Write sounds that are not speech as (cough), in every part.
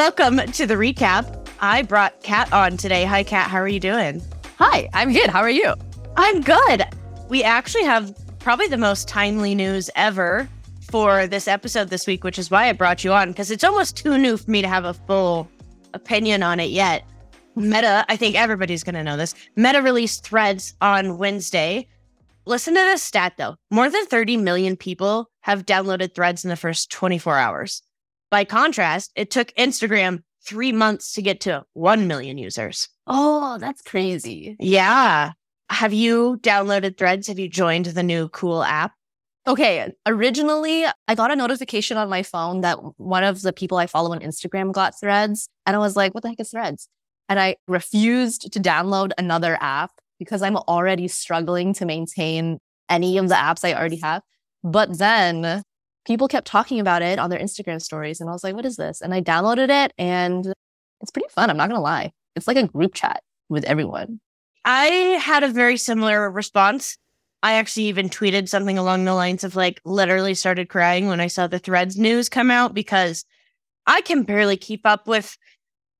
Welcome to the recap. I brought Kat on today. Hi, Kat. How are you doing? Hi, I'm good. How are you? I'm good. We actually have probably the most timely news ever for this episode this week, which is why I brought you on because it's almost too new for me to have a full opinion on it yet. Meta, I think everybody's going to know this. Meta released threads on Wednesday. Listen to this stat though more than 30 million people have downloaded threads in the first 24 hours. By contrast, it took Instagram three months to get to 1 million users. Oh, that's crazy. Yeah. Have you downloaded threads? Have you joined the new cool app? Okay, originally I got a notification on my phone that one of the people I follow on Instagram got threads. And I was like, what the heck is threads? And I refused to download another app because I'm already struggling to maintain any of the apps I already have. But then people kept talking about it on their Instagram stories. And I was like, what is this? And I downloaded it and it's pretty fun. I'm not going to lie. It's like a group chat with everyone. I had a very similar response. I actually even tweeted something along the lines of like literally started crying when I saw the threads news come out because I can barely keep up with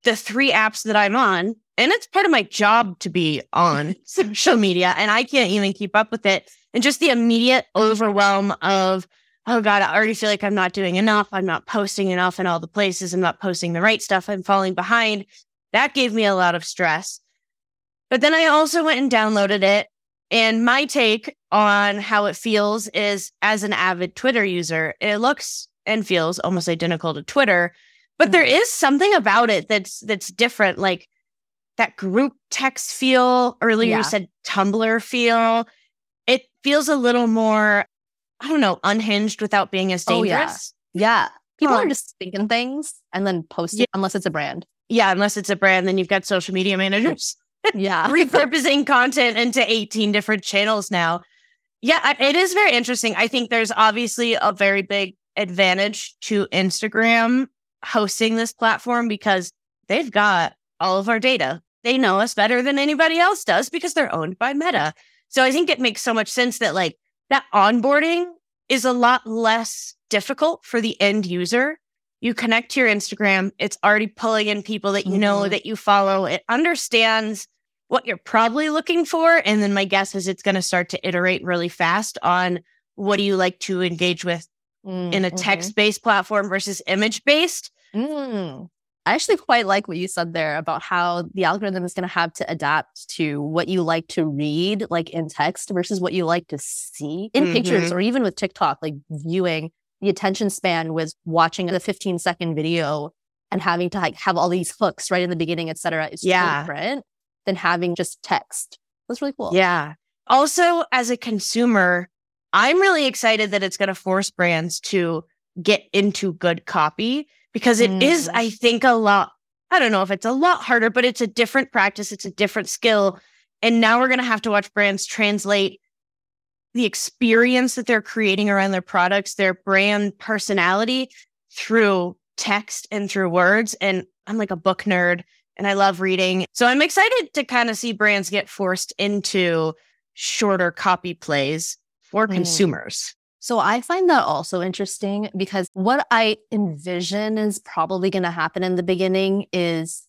the three apps that I'm on. And it's part of my job to be on (laughs) social media. And I can't even keep up with it. And just the immediate overwhelm of, oh God, I already feel like I'm not doing enough. I'm not posting enough in all the places. I'm not posting the right stuff. I'm falling behind. That gave me a lot of stress. But then I also went and downloaded it. And my take on how it feels is as an avid Twitter user, it looks and feels almost identical to Twitter. But there mm-hmm. is something about it that's that's different, like that group text feel. Earlier Yeah. you said Tumblr feel. It feels a little more, I don't know, unhinged without being as Oh, yeah. dangerous. Yeah. People Huh. are just thinking things and then posting Yeah. unless it's a brand. Yeah, unless it's a brand, then you've got social media managers (laughs) Yeah. repurposing content into 18 different channels now. Yeah, it is very interesting. I think there's obviously a very big advantage to Instagram hosting this platform because they've got all of our data. They know us better than anybody else does because they're owned by Meta. So I think it makes so much sense that like that onboarding is a lot less difficult for the end user. You connect to your Instagram, it's already pulling in people that you know Mhm. that you follow. It understands what you're probably looking for. And then my guess is it's going to start to iterate really fast on what do you like to engage with in a Mhm. text based platform versus image based. Mm. I actually quite like what you said there about how the algorithm is going to have to adapt to what you like to read, like in text, versus what you like to see in pictures, Mhm. or even with TikTok, like viewing the attention span was watching a 15 second video and having to like have all these hooks right in the beginning, et cetera, is Yeah. different than having just text. That's really cool. Yeah. Also, as a consumer, I'm really excited that it's going to force brands to get into good copy because it is, Mm. I think, a lot. I don't know if it's a lot harder, but it's a different practice. It's a different skill. And now we're going to have to watch brands translate the experience that they're creating around their products, their brand personality through text and through words. And I'm like a book nerd and I love reading. So I'm excited to kind of see brands get forced into shorter copy plays for Mm. consumers. So I find that also interesting because what I envision is probably going to happen in the beginning is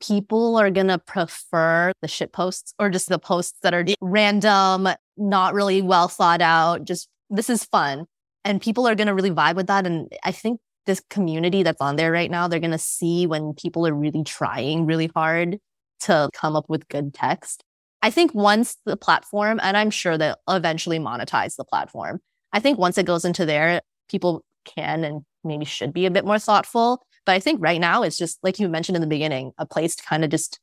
people are going to prefer the shit posts or just the posts that are random, not really well thought out. Just this is fun. And people are going to really vibe with that. And I think this community that's on there right now, they're going to see when people are really trying really hard to come up with good text. I think once the platform, and I'm sure they'll eventually monetize the platform. I think once it goes into there, people can and maybe should be a bit more thoughtful. But I think right now it's just like you mentioned in the beginning, a place to kind of just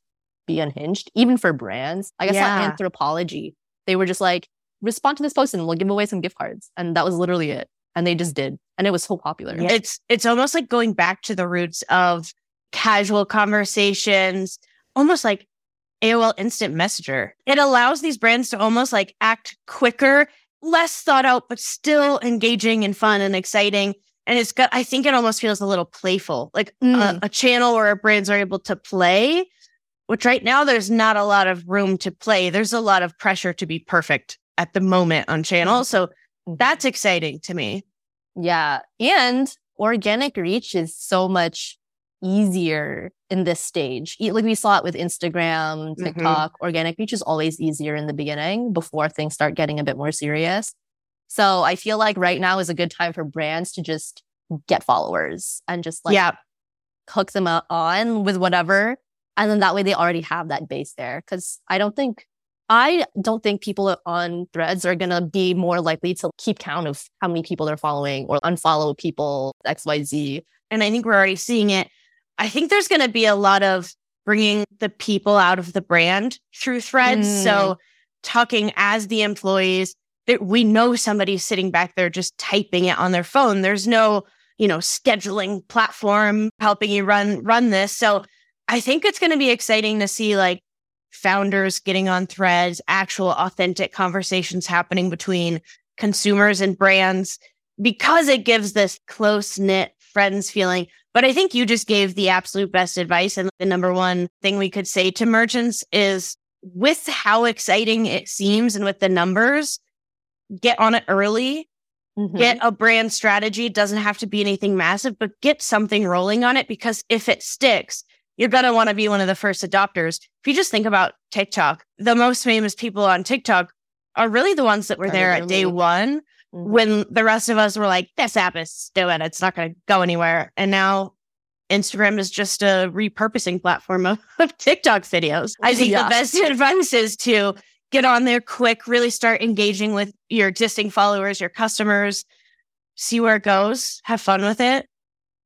be unhinged, even for brands. Like I guess Yeah. Anthropologie. They were just like, respond to this post and we'll give away some gift cards. And that was literally it. And they just did. And it was so popular. It's it's almost like going back to the roots of casual conversations, almost like AOL Instant Messenger. It allows these brands to almost like act quicker, less thought out, but still engaging and fun and exciting. And it's got, I think it almost feels a little playful, like a, Mm. a channel where brands are able to play, which right now there's not a lot of room to play. There's a lot of pressure to be perfect at the moment on channel. So that's exciting to me. Yeah. And organic reach is so much easier in this stage. Like we saw it with Instagram, Mhm. TikTok, organic reach is always easier in the beginning before things start getting a bit more serious. So I feel like right now is a good time for brands to just get followers and just like yeah. hook them o- on with whatever. And then that way they already have that base there. Cause I don't think, I don't think people on threads are going to be more likely to keep count of how many people they're following or unfollow people, XYZ. and I think we're already seeing it. I think there's going to be a lot of bringing the people out of the brand through threads. Mm. So, talking as the employees, that we know somebody's sitting back there just typing it on their phone. There's no, you know, scheduling platform helping you run run this. So, I think it's going to be exciting to see like founders getting on threads, actual authentic conversations happening between consumers and brands because it gives this close knit friends feeling. But I think you just gave the absolute best advice. And the number one thing we could say to merchants is with how exciting it seems and with the numbers, get on it early, Mhm. get a brand strategy. It doesn't have to be anything massive, but get something rolling on it because if it sticks, you're going to want to be one of the first adopters. If you just think about TikTok, the most famous people on TikTok are really the ones that were there at day one Mhm. when the rest of us were like, this app is stupid. It's not going to go anywhere. And now Instagram is just a repurposing platform of, (laughs) of TikTok videos. I think Yeah. the best (laughs) advice is to get on there quick, really start engaging with your existing followers, your customers, see where it goes, have fun with it.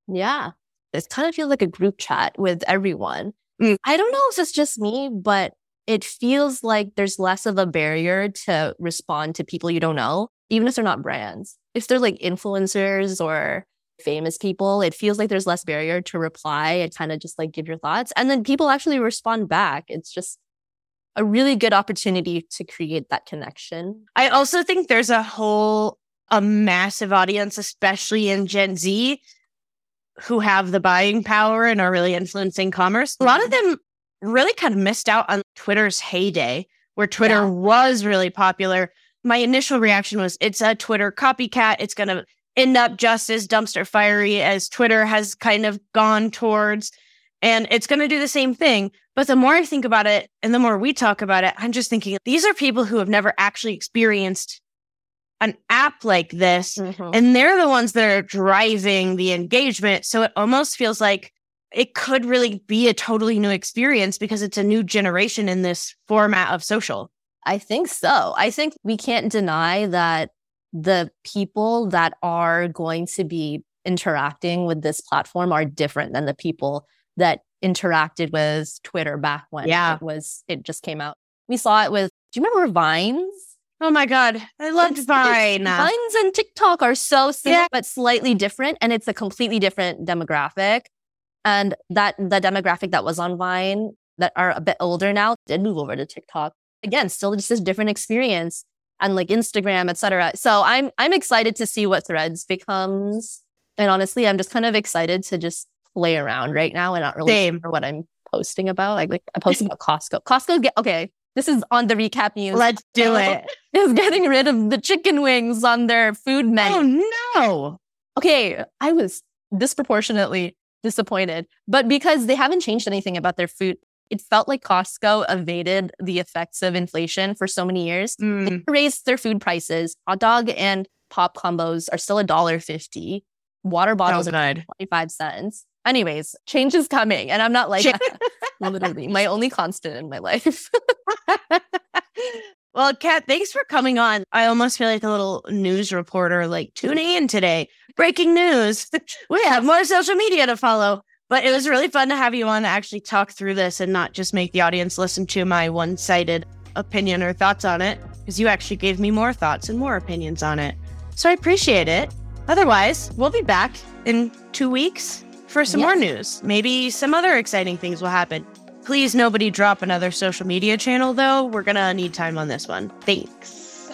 Yeah. It kind of feels like a group chat with everyone. Mm. I don't know if it's just me, but it feels like there's less of a barrier to respond to people you don't know, even if they're not brands. If they're like influencers or famous people, it feels like there's less barrier to reply and kind of just like give your thoughts. And then people actually respond back. It's just a really good opportunity to create that connection. I also think there's a whole, a massive audience, especially in Gen Z, who have the buying power and are really influencing commerce. A lot of mm-hmm. them really kind of missed out on Twitter's heyday, where Twitter Yeah. was really popular. My initial reaction was it's a Twitter copycat. It's going to end up just as dumpster fiery as Twitter has kind of gone towards. And it's going to do the same thing. But the more I think about it and the more we talk about it, I'm just thinking these are people who have never actually experienced an app like this. Mhm. And they're the ones that are driving the engagement. So it almost feels like it could really be a totally new experience because it's a new generation in this format of social. I think so. I think we can't deny that the people that are going to be interacting with this platform are different than the people that interacted with Twitter back when Yeah. it was it just came out. We saw it with do you remember Vines? Oh my God. I loved It's- it's- Vine. Vines and TikTok are so similar Yeah. but slightly different and it's a completely different demographic. And that the demographic that was on Vine that are a bit older now did move over to TikTok. Again, still just a different experience and like Instagram, etc. So I'm I'm excited to see what Threads becomes. And honestly, I'm just kind of excited to just play around right now and not really Same. sure what I'm posting about. Like, like I posted about Costco. Costco get okay. This is on the recap news. Let's do Oh. it. Is getting rid of the chicken wings on their food oh, menu. Oh no. Okay, I was disproportionately disappointed, but because they haven't changed anything about their food, it felt like Costco evaded the effects of inflation for so many years. Mm. They raised their food prices. Hot dog and pop combos are still a dollar fifty. Water bottles are twenty five cents. Anyways, change is coming, and I'm not like literally my (laughs) only constant in my life. (laughs) well, Kat, thanks for coming on. I almost feel like a little news reporter, like tuning in today. Breaking news. we have more social media to follow. But it was really fun to have you on to actually talk through this and not just make the audience listen to my one sided opinion or thoughts on it, because you actually gave me more thoughts and more opinions on it. So I appreciate it. Otherwise, we'll be back in two weeks for some more news. Maybe some other exciting things will happen. Please, nobody drop another social media channel, though. We're going to need time on this one. Thanks.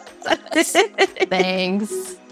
Thanks. (laughs)